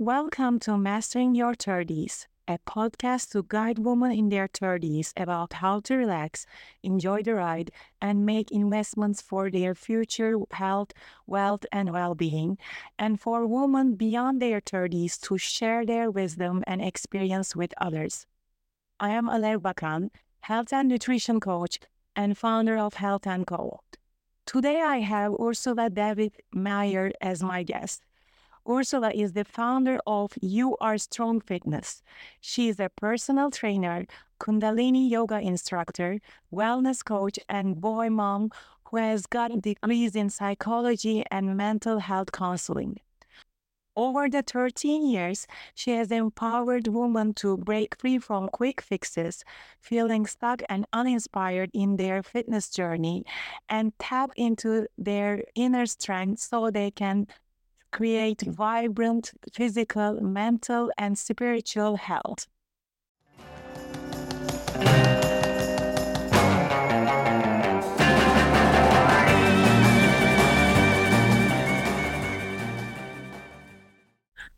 Welcome to Mastering Your 30s, a podcast to guide women in their 30s about how to relax, enjoy the ride, and make investments for their future health, wealth, and well being, and for women beyond their 30s to share their wisdom and experience with others. I am Alev Bakan, health and nutrition coach and founder of Health and Co. Today I have Ursula David Meyer as my guest. Ursula is the founder of U R Strong Fitness. She is a personal trainer, Kundalini yoga instructor, wellness coach, and boy mom who has got degrees in psychology and mental health counseling. Over the 13 years, she has empowered women to break free from quick fixes, feeling stuck and uninspired in their fitness journey, and tap into their inner strength so they can create vibrant physical, mental, and spiritual health.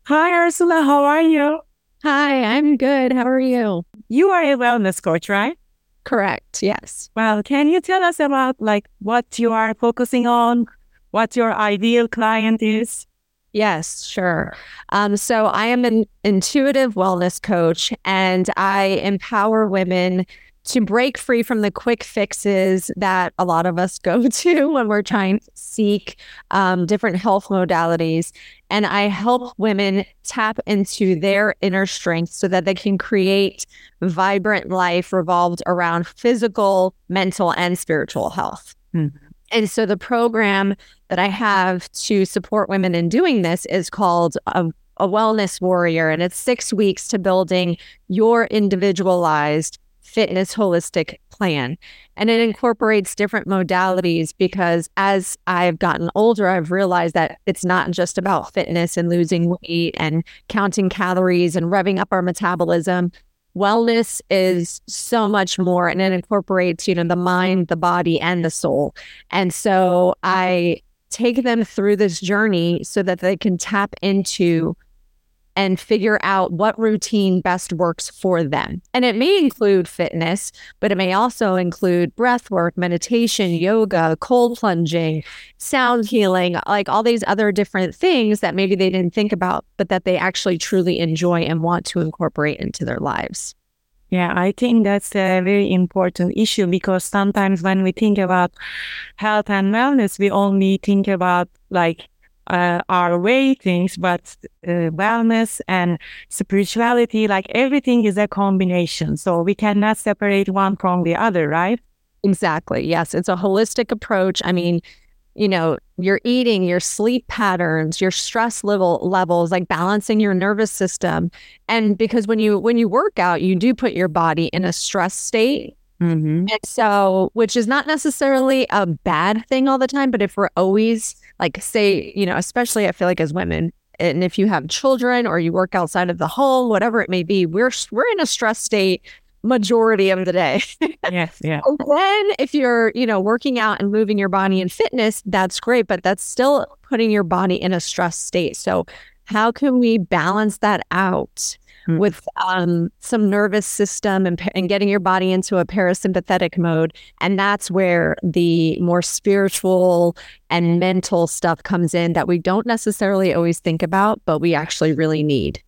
Hi, Ursula. How are you? Hi, I'm good. How are you? You are a wellness coach, right? Correct. Yes. Well, can you tell us about like what you are focusing on, what your ideal client is? Yes, sure. Um, so I am an intuitive wellness coach and I empower women to break free from the quick fixes that a lot of us go to when we're trying to seek um, different health modalities. And I help women tap into their inner strength so that they can create vibrant life revolved around physical, mental, and spiritual health. Mm-hmm. And so the program that I have to support women in doing this is called a, a wellness warrior. And it's six weeks to building your individualized fitness holistic plan. And it incorporates different modalities because as I've gotten older, I've realized that it's not just about fitness and losing weight and counting calories and revving up our metabolism wellness is mm-hmm. so much more and it incorporates you know the mind the body and the soul. And so mm-hmm. i take them through this journey so that they can tap into and figure out what routine best works for them. And it may include fitness, but it may also include breath work, meditation, yoga, cold plunging, sound healing, like all these other different things that maybe they didn't think about, but that they actually truly enjoy and want to incorporate into their lives. Yeah, I think that's a very important issue because sometimes when we think about health and wellness, we only think about like uh, our way things, but uh, wellness and spirituality, like everything is a combination. So we cannot separate one from the other, right? Exactly. Yes. It's a holistic approach. I mean, you know, your eating, your sleep patterns, your stress level levels, like balancing your nervous system. And because when you when you work out, you do put your body in a stress state. Mm-hmm. And so, which is not necessarily a bad thing all the time, but if we're always like say, you know, especially I feel like as women, and if you have children or you work outside of the home, whatever it may be, we're we're in a stress state majority of the day. yes, yeah. then if you're, you know, working out and moving your body in fitness, that's great, but that's still putting your body in a stress state. So how can we balance that out? Mm. with um, some nervous system and, and getting your body into a parasympathetic mode. And that's where the more spiritual and mental stuff comes in that we don't necessarily always think about, but we actually really need.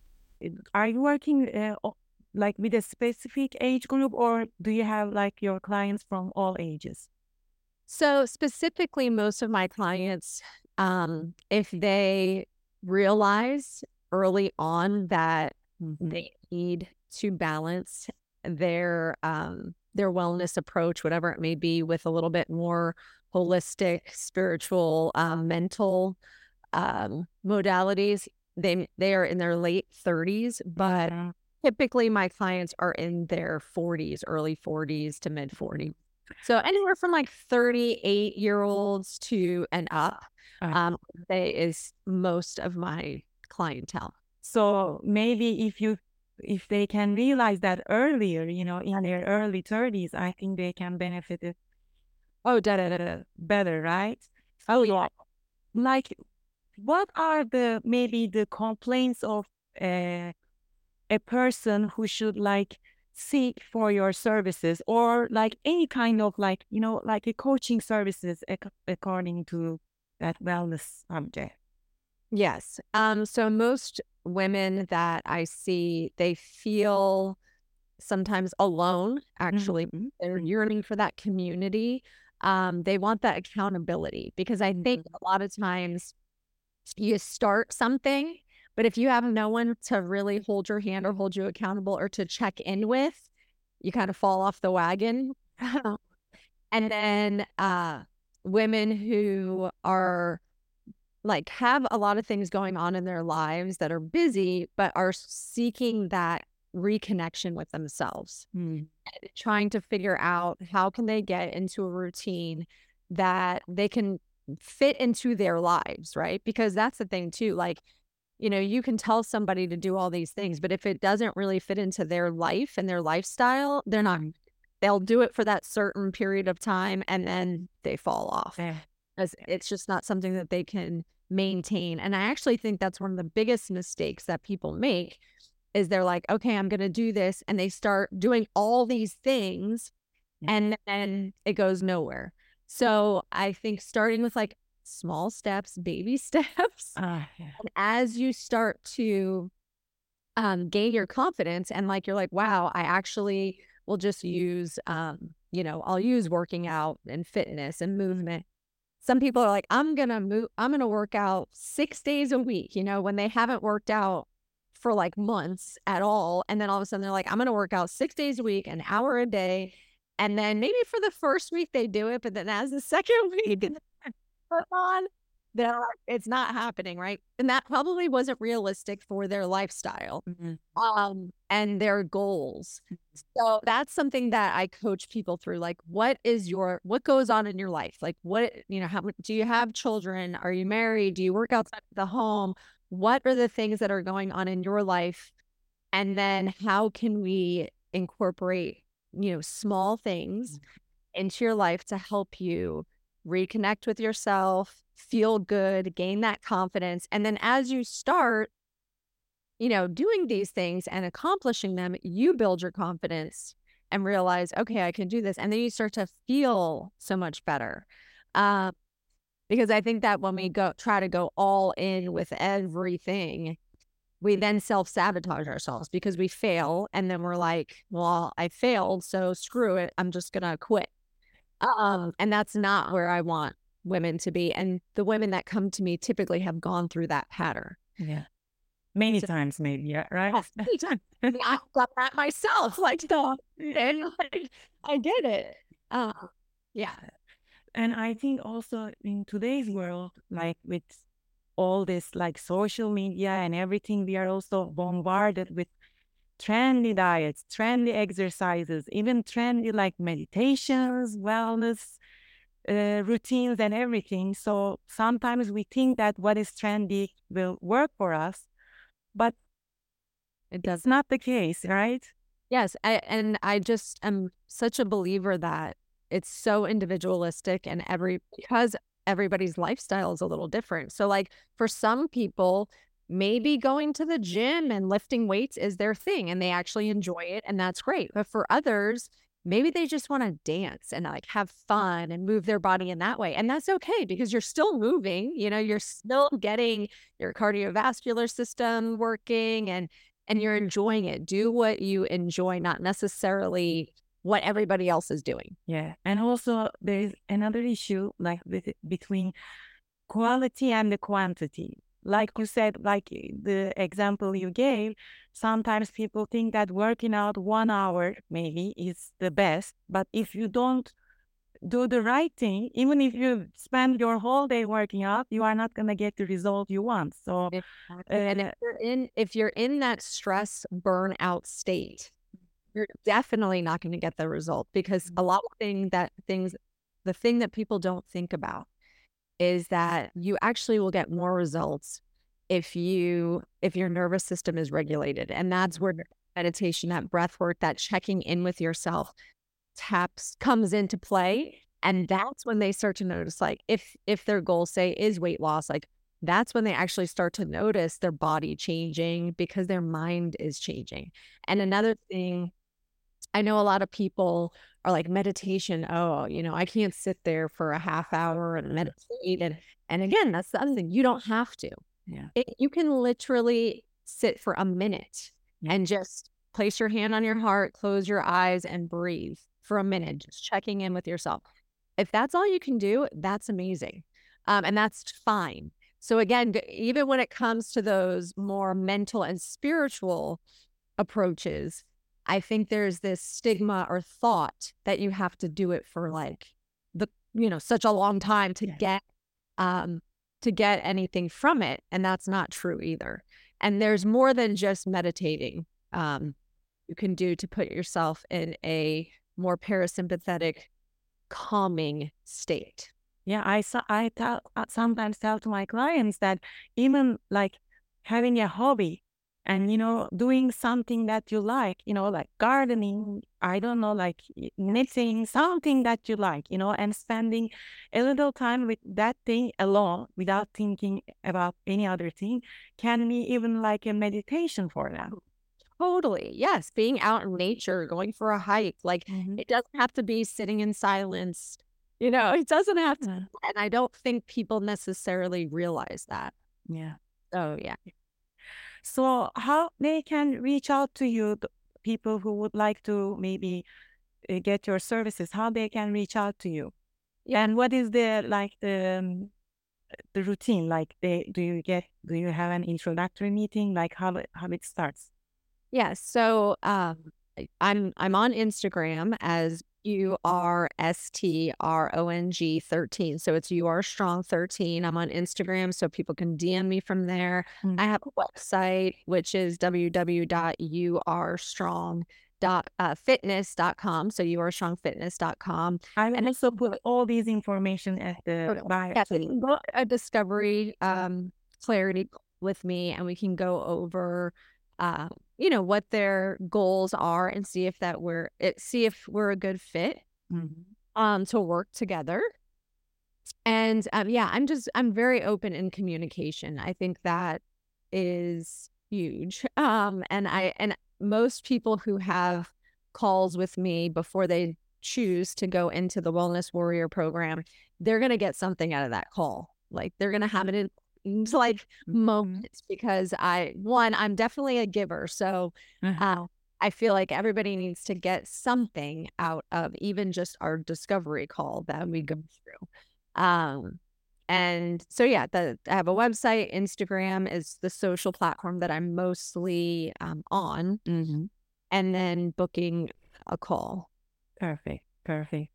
Are you working uh, like with a specific age group or do you have like your clients from all ages? So, specifically, most of my clients, um, if they realize early on that Mm-hmm. They need to balance their um, their wellness approach, whatever it may be, with a little bit more holistic, spiritual, um, mental um, modalities. They they are in their late 30s, but typically my clients are in their 40s, early 40s to mid 40s. So anywhere from like 38 year olds to and up, um, they is most of my clientele. So maybe if you if they can realize that earlier, you know, in their early 30s, I think they can benefit it. Oh, da, da, da, da, better, right? Oh, yeah. Like, what are the maybe the complaints of a, a person who should like seek for your services or like any kind of like you know like a coaching services ac- according to that wellness subject yes um so most women that i see they feel sometimes alone actually mm-hmm. they're yearning for that community um they want that accountability because i think mm-hmm. a lot of times you start something but if you have no one to really hold your hand or hold you accountable or to check in with, you kind of fall off the wagon. and then uh, women who are like have a lot of things going on in their lives that are busy, but are seeking that reconnection with themselves, mm. trying to figure out how can they get into a routine that they can fit into their lives, right? Because that's the thing too. Like you know, you can tell somebody to do all these things, but if it doesn't really fit into their life and their lifestyle, they're not, mm-hmm. they'll do it for that certain period of time and then they fall off. Yeah. As it's just not something that they can maintain. And I actually think that's one of the biggest mistakes that people make is they're like, okay, I'm going to do this. And they start doing all these things and then it goes nowhere. So I think starting with like small steps, baby steps. Uh, yeah. And as you start to um, gain your confidence and like you're like, wow, I actually will just use, um, you know, I'll use working out and fitness and movement. Some people are like, I'm gonna move, I'm gonna work out six days a week, you know, when they haven't worked out for like months at all. And then all of a sudden they're like, I'm gonna work out six days a week, an hour a day. And then maybe for the first week they do it, but then as the second week on, they're like, it's not happening, right? And that probably wasn't realistic for their lifestyle mm-hmm. um, and their goals. Mm-hmm. So that's something that I coach people through. Like, what is your, what goes on in your life? Like, what, you know, how do you have children? Are you married? Do you work outside the home? What are the things that are going on in your life? And then how can we incorporate, you know, small things mm-hmm. into your life to help you reconnect with yourself, feel good, gain that confidence. And then as you start, you know, doing these things and accomplishing them, you build your confidence and realize, okay, I can do this. And then you start to feel so much better. Um, because I think that when we go try to go all in with everything, we then self sabotage ourselves because we fail. And then we're like, well, I failed. So screw it. I'm just going to quit. Um, and that's not where I want women to be. And the women that come to me typically have gone through that pattern. Yeah. Many so, times, maybe, yeah, right? many times. I've done that myself. Like, the, and like, I did it. Uh, yeah. And I think also in today's world, like with all this like social media and everything, we are also bombarded with trendy diets, trendy exercises, even trendy like meditations, wellness uh, routines, and everything. So sometimes we think that what is trendy will work for us, but it does not the case, right? Yes, I, and I just am such a believer that it's so individualistic and every because everybody's lifestyle is a little different. So like for some people, maybe going to the gym and lifting weights is their thing and they actually enjoy it and that's great. But for others, maybe they just want to dance and like have fun and move their body in that way. And that's okay because you're still moving, you know, you're still getting your cardiovascular system working and and you're mm-hmm. enjoying it. Do what you enjoy, not necessarily what everybody else is doing. Yeah. And also there's another issue like with, between quality and the quantity like you said, like eh, the example you gave, sometimes people think that working out one hour maybe is the best. But if you don't do the right thing, even if you spend your whole day working out, you are not going to get the result you want. So, and if you're in if you're in that stress burnout state, you're definitely not going to get the result because a lot of thing that things, the thing that people don't think about is that you actually will get more results if you if your nervous system is regulated and that's where meditation that breath work that checking in with yourself taps comes into play and that's when they start to notice like if if their goal say is weight loss like that's when they actually start to notice their body changing because their mind is changing. And another thing, I know a lot of people are like meditation. Oh, you know, I can't sit there for a half hour and meditate. And and again, that's the other thing. You don't have to. Yeah. It, you can literally sit for a minute and just place your hand on your heart, close your eyes, and breathe for a minute, just checking in with yourself. If that's all you can do, that's amazing. Um, and that's fine. So, again, even when it comes to those more mental and spiritual approaches, I think there's this stigma or thought that you have to do it for like the, you know, such a long time to yeah. get, um, to get anything from it. And that's not true either. And there's more than just meditating. Um, you can do to put yourself in a more parasympathetic, calming state. Yeah, I saw. I tell uh, sometimes tell to my clients that even like having a hobby and you know doing something that you like, you know, like gardening. I don't know, like knitting, something that you like, you know, and spending a little time with that thing alone without thinking about any other thing can be even like a meditation for them. Totally. Yes. Being out in nature, going for a hike. Like mm-hmm. it doesn't have to be sitting in silence. You know, it doesn't have to. And I don't think people necessarily realize that. Yeah. Oh, yeah. So, how they can reach out to you, people who would like to maybe uh, get your services, how they can reach out to you? Yeah. And what is the like the um, the routine? Like, they do you get do you have an introductory meeting? Like how how it starts? Yeah. So um, I'm I'm on Instagram as U R S T R O N G 13. So it's You Are Strong 13. I'm on Instagram so people can DM me from there. Mm-hmm. I have a website which is www.youarestrong dot uh, fitness.com so you are strongfitness.com i will also put all these information at the bio yes, a discovery um clarity with me and we can go over uh, you know what their goals are and see if that we're it, see if we're a good fit mm-hmm. um to work together. And um, yeah i'm just i'm very open in communication. I think that is huge. Um and i and most people who have calls with me before they choose to go into the wellness warrior program they're going to get something out of that call. Like they're going to have it in like mm-hmm. moments because I one I'm definitely a giver, so uh, I feel like everybody needs to get something out of even just our discovery call that we go through. Um, and so yeah, the, I have a website. Instagram is the social platform that I'm mostly um, on, mm-hmm. and then booking a call. Perfect, perfect.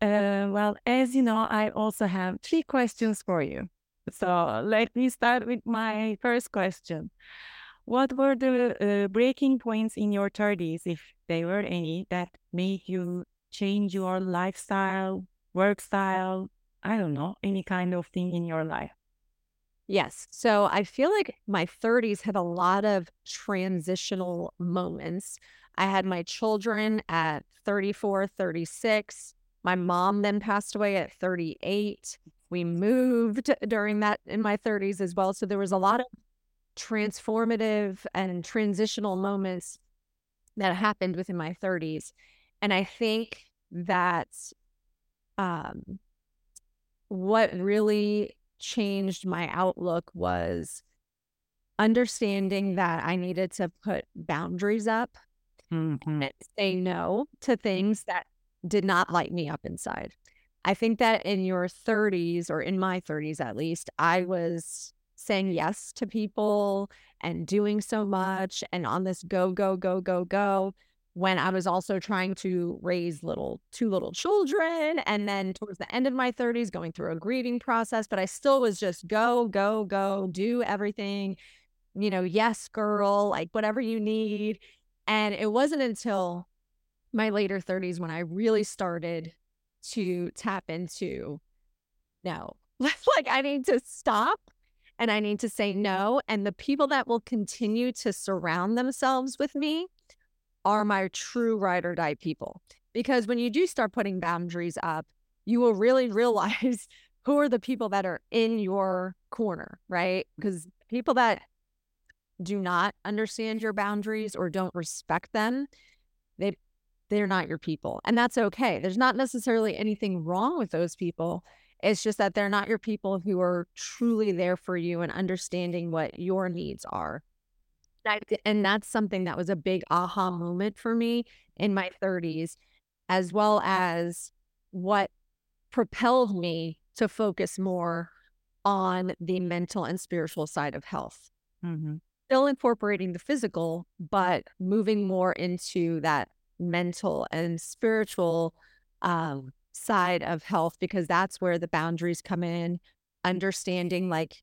Uh, well, as you know, I also have three questions for you. So let me start with my first question. What were the uh, breaking points in your 30s, if there were any, that made you change your lifestyle, work style? I don't know, any kind of thing in your life? Yes. So I feel like my 30s had a lot of transitional moments. I had my children at 34, 36. My mom then passed away at 38 we moved during that in my 30s as well. So there was a lot of transformative and transitional moments that happened within my 30s. And I think that um, what really changed my outlook was understanding that I needed to put boundaries up mm-hmm. and say no to things that did not light me up inside. I think that in your 30s, or in my 30s at least, I was saying yes to people and doing so much and on this go, go, go, go, go when I was also trying to raise little two little children and then towards the end of my 30s going through a grieving process but I still was just go go go do everything you know yes girl like whatever you need and it wasn't until my later 30s when I really started to tap into no. like I need to stop and I need to say no. And the people that will continue to surround themselves with me are my true ride or die people. Because when you do start putting boundaries up, you will really realize who are the people that are in your corner, right? Because people that do not understand your boundaries or don't respect them, they're not your people. And that's okay. There's not necessarily anything wrong with those people. It's just that they're not your people who are truly there for you and understanding what your needs are. And that's something that was a big aha moment for me in my 30s, as well as what propelled me to focus more on the mental and spiritual side of health. Mm-hmm. Still incorporating the physical, but moving more into that mental and spiritual um, side of health because that's where the boundaries come in. Understanding like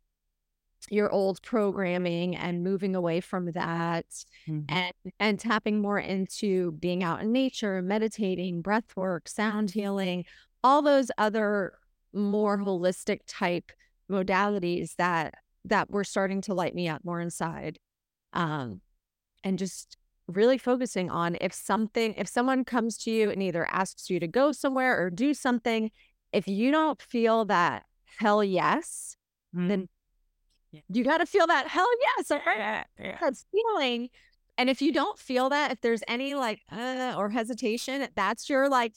your old programming and moving away from that mm-hmm. and and tapping more into being out in nature meditating breath work sound healing all those other more holistic type modalities that that were starting to light me up more inside um and just really focusing on if something if someone comes to you and either asks you to go somewhere or do something if you don't feel that hell yes mm-hmm. then yeah. you got to feel that hell yes yeah, yeah. that's feeling and if you don't feel that if there's any like uh, or hesitation that's your like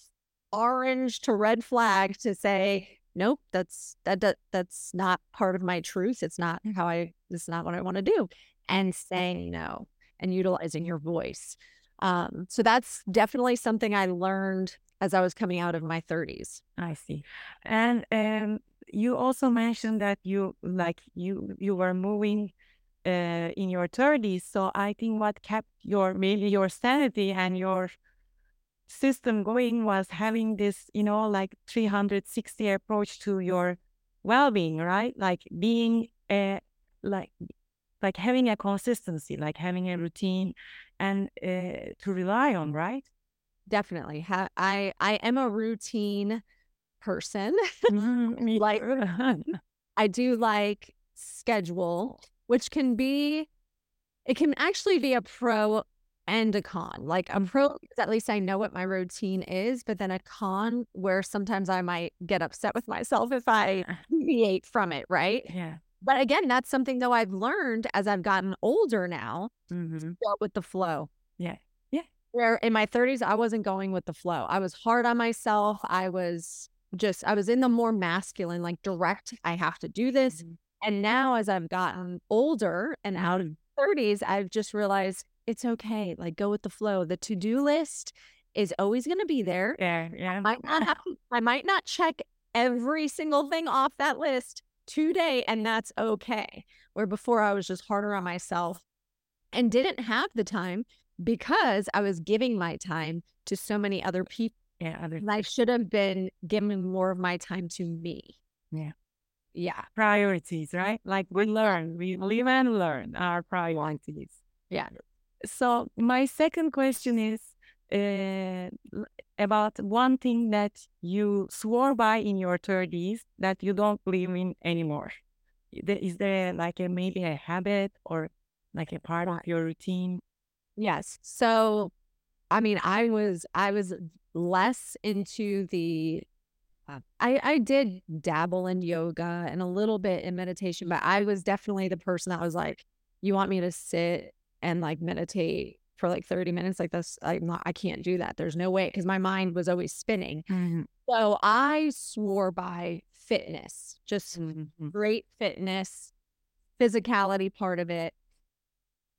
orange to red flag to say nope that's that, that that's not part of my truth it's not how i It's not what i want to do and saying no and utilizing your voice. Um, so that's definitely something i learned as i was coming out of my 30s i see. And um, you also mentioned that you like you you were moving uh, in your 30s so i think what kept your maybe your sanity and your system going was having this, you know, like 360 approach to your well-being, right? Like being a like like having a consistency, like having a routine and uh, to rely on, right? Definitely. Ha- I I am a routine person. Mm, like I do like schedule, which can be it can actually be a pro and a con. Like a pro, at least I know what my routine is, but then a con where sometimes I might get upset with myself if I deviate from it, right? Yeah. But again, that's something though I've learned as I've gotten older now mm-hmm. with the flow. Yeah. Yeah. Where in my 30s, I wasn't going with the flow. I was hard on myself. I was just, I was in the more masculine, like direct, I have to do this. Mm-hmm. And now as I've gotten older and out of 30s, I've just realized it's okay. Like go with the flow. The to do list is always going to be there. Yeah, yeah. I might not have, I might not check every single thing off that list today, and that's okay. Where before I was just harder on myself and didn't have the time because I was giving my time to so many other people. Yeah, other. I should have been giving more of my time to me. Yeah. Yeah. Priorities, right? Like we learn, we live and learn our priorities. Yeah. So my second question is uh, about one thing that you swore by in your 30s that you don't believe in anymore. Is there like a maybe a habit or like a part of your routine? Yes. So, I mean, I was I was less into the. Uh, I I did dabble in yoga and a little bit in meditation, but I was definitely the person that was like, "You want me to sit and like meditate for like 30 minutes like this i'm not i can't do that there's no way because my mind was always spinning mm-hmm. so i swore by fitness just mm-hmm. great fitness physicality part of it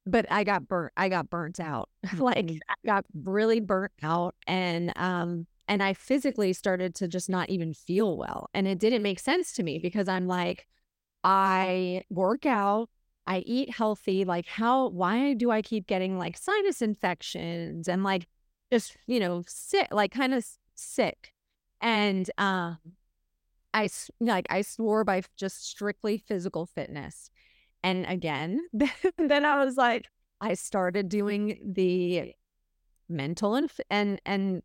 but i got burnt i got burnt out like mm-hmm. i got really burnt out and um and i physically started to just not even feel well and it didn't make sense to me because i'm like i work out I eat healthy. Like, how, why do I keep getting like sinus infections and like just, you know, sick, like kind of sick? And, um, I like, I swore by just strictly physical fitness. And again, then I was like, I started doing the mental and, and, and,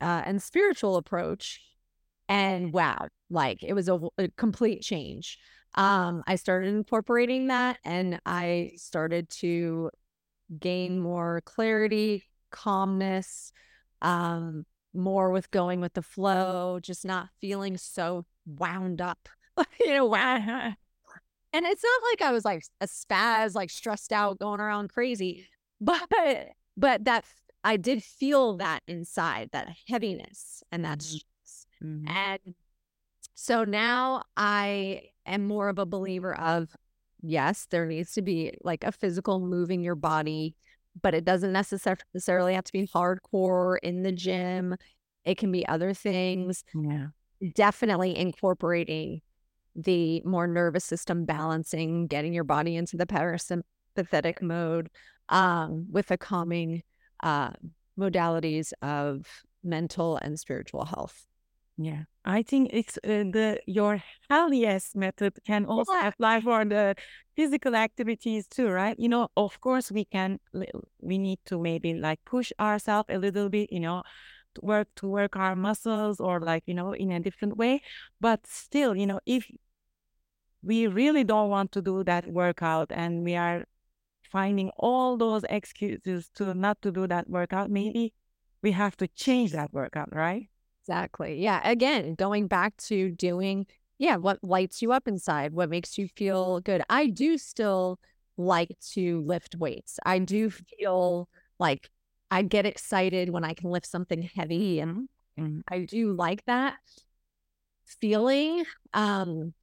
uh, and spiritual approach. And wow, like it was a, a complete change um, I started incorporating that and I started to gain more clarity, calmness, um, more with going with the flow, just not feeling so wound up. you know, And it's not like I was like a spaz, like stressed out, going around crazy, but but that I did feel that inside, that heaviness and that Mm-hmm. And so now I am more of a believer of yes, there needs to be like a physical moving your body, but it doesn't necessarily have to be hardcore in the gym. It can be other things. Yeah. Definitely incorporating the more nervous system balancing, getting your body into the parasympathetic mode um, with the calming uh, modalities of mental and spiritual health. Yeah, I think it's uh, the your hell yes method can also Yeah. apply for the physical activities too, right? You know, of course we can we need to maybe like push ourselves a little bit, you know, to work to work our muscles or like, you know, in a different way. But still, you know, if we really don't want to do that workout and we are finding all those excuses to not to do that workout, maybe we have to change that workout, right? Exactly. Yeah. Again, going back to doing, yeah, what lights you up inside, what makes you feel good. I do still like to lift weights. I do feel like I get excited when I can lift something heavy and. I do like that feeling. Um,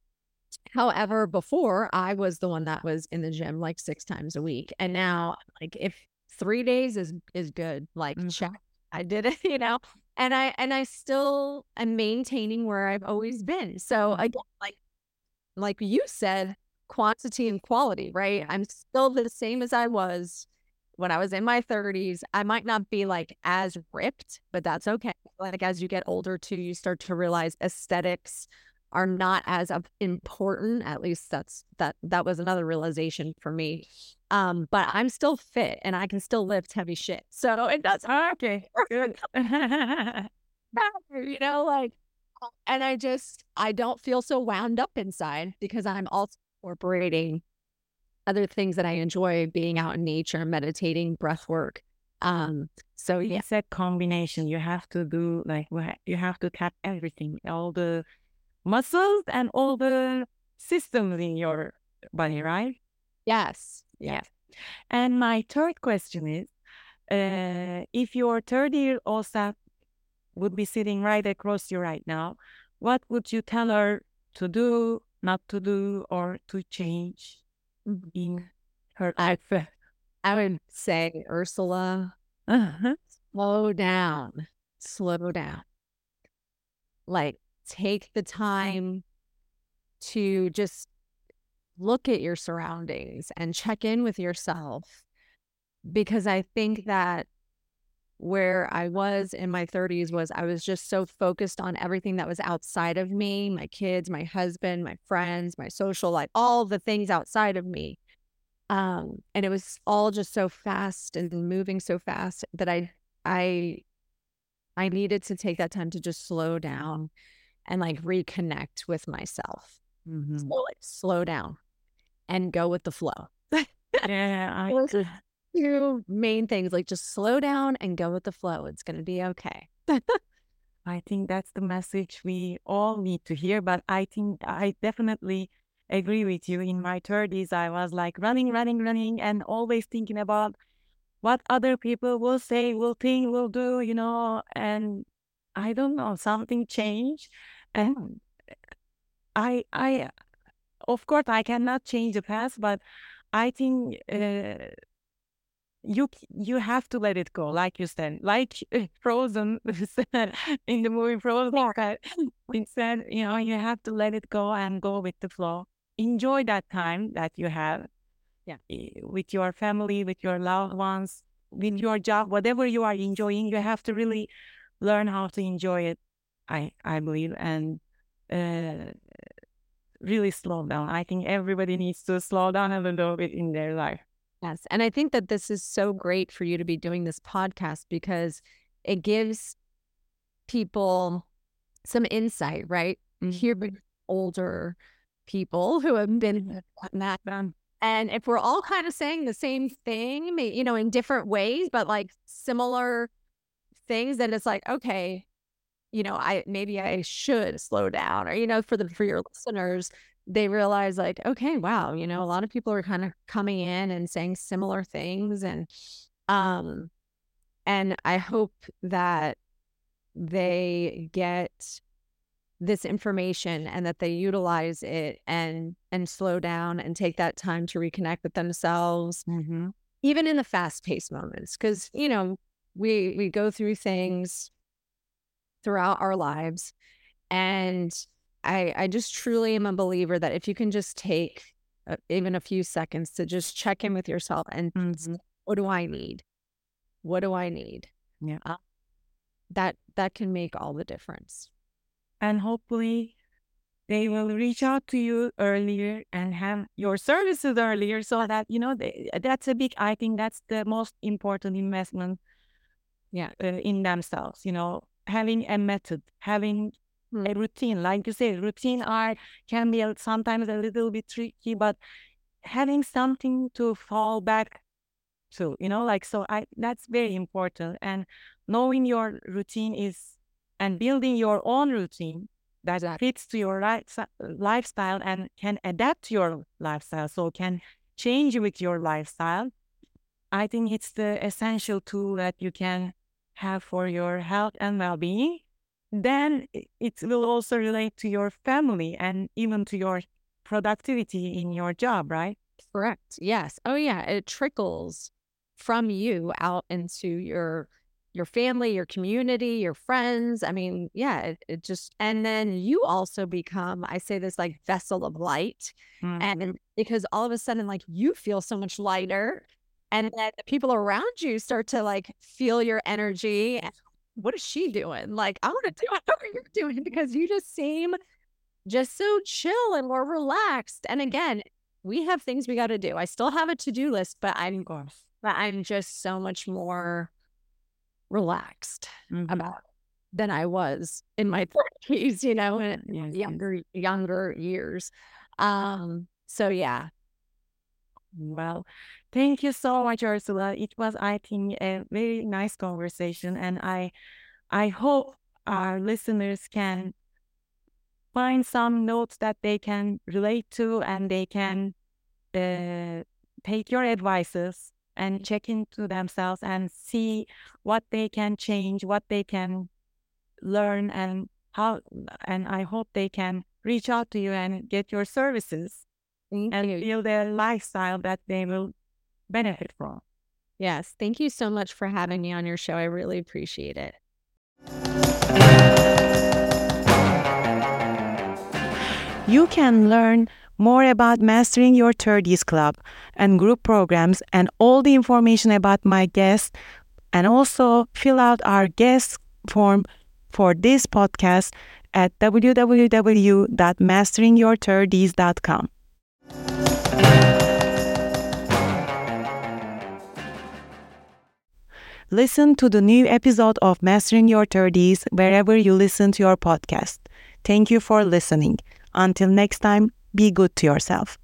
however, before I was the one that was in the gym like six times a week. And now like if three days is is good, like Mhm. check. I did it, you know. And I and I still am maintaining where I've always been. So mm-hmm. again, like like you said, quantity and quality, right? I'm still the same as I was when I was in my 30s. I might not be like as ripped, but that's okay. Like as you get older too, you start to realize aesthetics are not as important. At least that's that that was another realization for me. Um, but I'm still fit and I can still lift heavy shit. So it doesn't Okay, you know, like and I just I don't feel so wound up inside because I'm also incorporating other things that I enjoy being out in nature, meditating, breath work. Um, so yeah, It's a combination. You have to do like you have to tap everything, all the muscles and all the systems in your body, right? yes. Yeah. And my third question is, uh, if your 30 year old self would be sitting right across you right now, what would you tell her to do, not to do, or to change in her life? I would say, Ursula, Uh-huh. slow down, slow down. Like, take the time to just look at your surroundings and check in with yourself. Because I think that where I was in my 30s was I was just so focused on everything that was outside of me my kids, my husband, my friends, my social life, all the things outside of me. Um, and it was all just so fast and moving so fast that I, I, I needed to take that time to just slow down and like reconnect with myself. Mhm. So, like, slow down and go with the flow. Yeah, I two main things like just slow down and go with the flow. It's going to be okay. I think that's the message we all need to hear. But I think I definitely agree with you. In my 30s, I was like running, running, running, and always thinking about what other people will say, will think, will do, you know. And I don't know, something changed. And I, I, of course, I cannot change the past, but I think uh, you you have to let it go, like you said, like Frozen said in the movie Frozen. said- It said, you know, you have to let it go and go with the flow. Enjoy that time that you have, Yeah. eh, with your family, with your loved ones, with your job, whatever you are enjoying. You have to really learn how to enjoy it. I I believe and uh, really slow down. I think everybody needs to slow down a little bit in their life. Yes. And I think that this is so great for you to be doing this podcast because it gives people some insight, right? Mm-hmm. Hearing older people who have been mm-hmm. done that. And if we're all kind of saying the same thing, you know, in different ways, but like similar things, then it's like, okay, you know, I maybe I should slow down, or you know, for the for your listeners, they realize like, okay, wow, you know, a lot of people are kind of coming in and saying similar things and um and I hope that they get this information and that they utilize it and and slow down and take that time to reconnect with themselves Mm-hmm. even in the fast-paced moments because you know we we go through things throughout our lives and i i just truly am a believer that if you can just take uh, even a few seconds to just check in with yourself and Mhm. what do i need what do i need Yeah. Uh, that that can make all the difference And hopefully they will reach out to you earlier and have your services earlier so that, you know, they, that's a big, I think that's the most important investment Yeah. uh, in themselves, you know, having a method, having Hmm. a routine. Like you say, routine are can be sometimes a little bit tricky, but having something to fall back to, you know, like so I that's very important. And knowing your routine is and building your own routine that fits to your li- lifestyle and can adapt to your lifestyle, so can change with your lifestyle. I think it's the essential tool that you can have for your health and well-being. Then it will also relate to your family and even to your productivity in your job, right? Correct. Yes. Oh yeah. It trickles from you out into your your family, your community, your friends. I mean, yeah, it, it just and then you also become, I say this like vessel of light. Mm. And because all of a sudden, like you feel so much lighter. And then the people around you start to like feel your energy. And what is she doing? Like, I want to do whatever you're doing because you just seem just so chill and more relaxed. And again, we have things we got to do. I still have a to do list, but I'm but I'm just so much more relaxed Mhm. about than I was in my 30s, you know, and Yes, yes. younger younger years. Um, so yeah. Well, thank you so much, Ursula. It was, I think, a very nice conversation, and I, I hope our listeners can find some notes that they can relate to, and they can uh, take your advices and check into themselves and see what they can change, what they can learn, and how. And I hope they can reach out to you and get your services Thank and you. build a lifestyle that they will benefit from. Yes. Thank you so much for having me on your show. I really appreciate it. You can learn more about Mastering Your 30s Club and group programs and all the information about my guests and also fill out our guest form for this podcast at www.masteringyour30s.com. Listen to the new episode of Mastering Your 30s wherever you listen to your podcast. Thank you for listening. Until next time, be good to yourself.